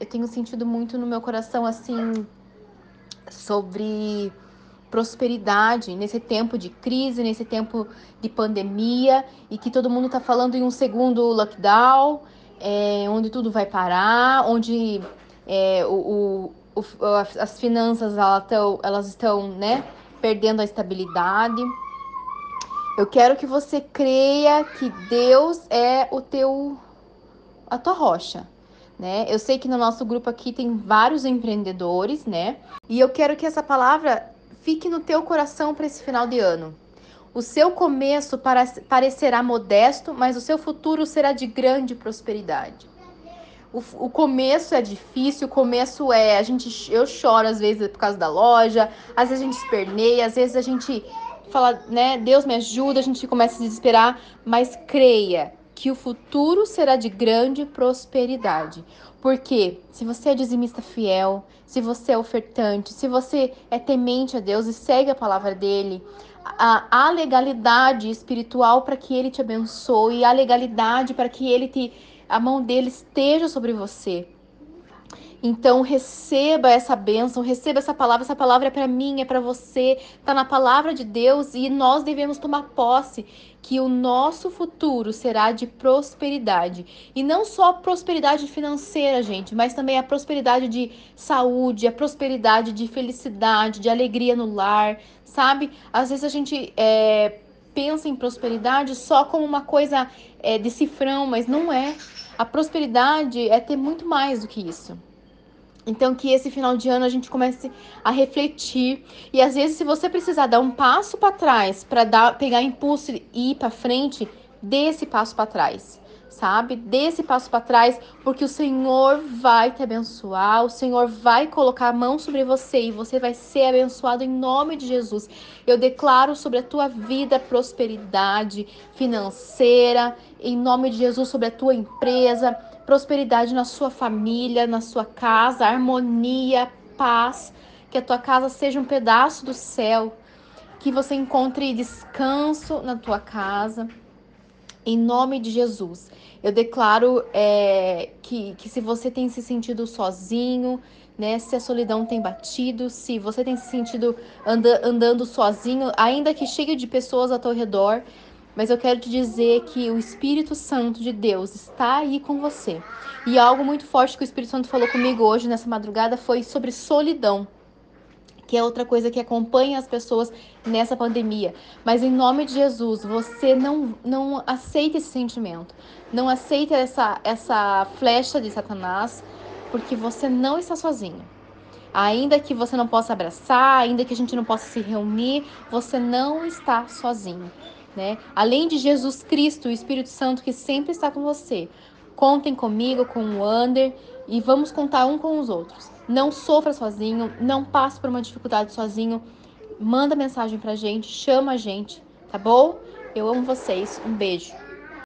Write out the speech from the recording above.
eu tenho sentido muito no meu coração assim sobre prosperidade nesse tempo de crise, nesse tempo de pandemia e que todo mundo está falando em um segundo lockdown, é, onde tudo vai parar, onde é, o, o, o, as finanças tão, elas estão né, perdendo a estabilidade. Eu quero que você creia que Deus é o teu a tua rocha, né? Eu sei que no nosso grupo aqui tem vários empreendedores, né? E eu quero que essa palavra fique no teu coração para esse final de ano. O seu começo parecerá modesto, mas o seu futuro será de grande prosperidade. O, o, começo é difícil, o começo é. A gente, eu choro às vezes por causa da loja, às vezes a gente esperneia, às vezes a gente fala, né, Deus me ajuda, a gente começa a se desesperar, mas creia que o futuro será de grande prosperidade. Porque se você é dizimista fiel, se você é ofertante, se você é temente a Deus e segue a palavra dele, há legalidade espiritual para que ele te abençoe, há legalidade para que ele te a mão dele esteja sobre você. Então receba essa bênção, receba essa palavra. Essa palavra é para mim, é para você. Está na palavra de Deus e nós devemos tomar posse que o nosso futuro será de prosperidade. E não só prosperidade financeira, gente, mas também a prosperidade de saúde, a prosperidade de felicidade, de alegria no lar, sabe? Às vezes a gente é, pensa em prosperidade só como uma coisa é, de cifrão, mas não é. A prosperidade é ter muito mais do que isso. Então, que esse final de ano a gente comece a refletir. E às vezes, se você precisar dar um passo para trás para pegar impulso e ir para frente, dê esse passo para trás, sabe? Dê esse passo para trás, porque o Senhor vai te abençoar, o Senhor vai colocar a mão sobre você e você vai ser abençoado em nome de Jesus. Eu declaro sobre a tua vida prosperidade financeira, em nome de Jesus, sobre a tua empresa prosperidade na sua família, na sua casa, harmonia, paz, que a tua casa seja um pedaço do céu, que você encontre descanso na tua casa. Em nome de Jesus, eu declaro é, que, que se você tem se sentido sozinho, né, se a solidão tem batido, se você tem se sentido anda, andando sozinho, ainda que cheio de pessoas ao teu redor, mas eu quero te dizer que o Espírito Santo de Deus está aí com você. E algo muito forte que o Espírito Santo falou comigo hoje nessa madrugada foi sobre solidão que é outra coisa que acompanha as pessoas nessa pandemia. Mas em nome de Jesus, você não, não aceita esse sentimento. Não aceita essa, essa flecha de Satanás, porque você não está sozinho. Ainda que você não possa abraçar, ainda que a gente não possa se reunir, você não está sozinho né? Além de Jesus Cristo, o Espírito Santo que sempre está com você. Contem comigo, com o Ander e vamos contar um com os outros. Não sofra sozinho, não passe por uma dificuldade sozinho. Manda mensagem pra gente, chama a gente, tá bom? Eu amo vocês. Um beijo.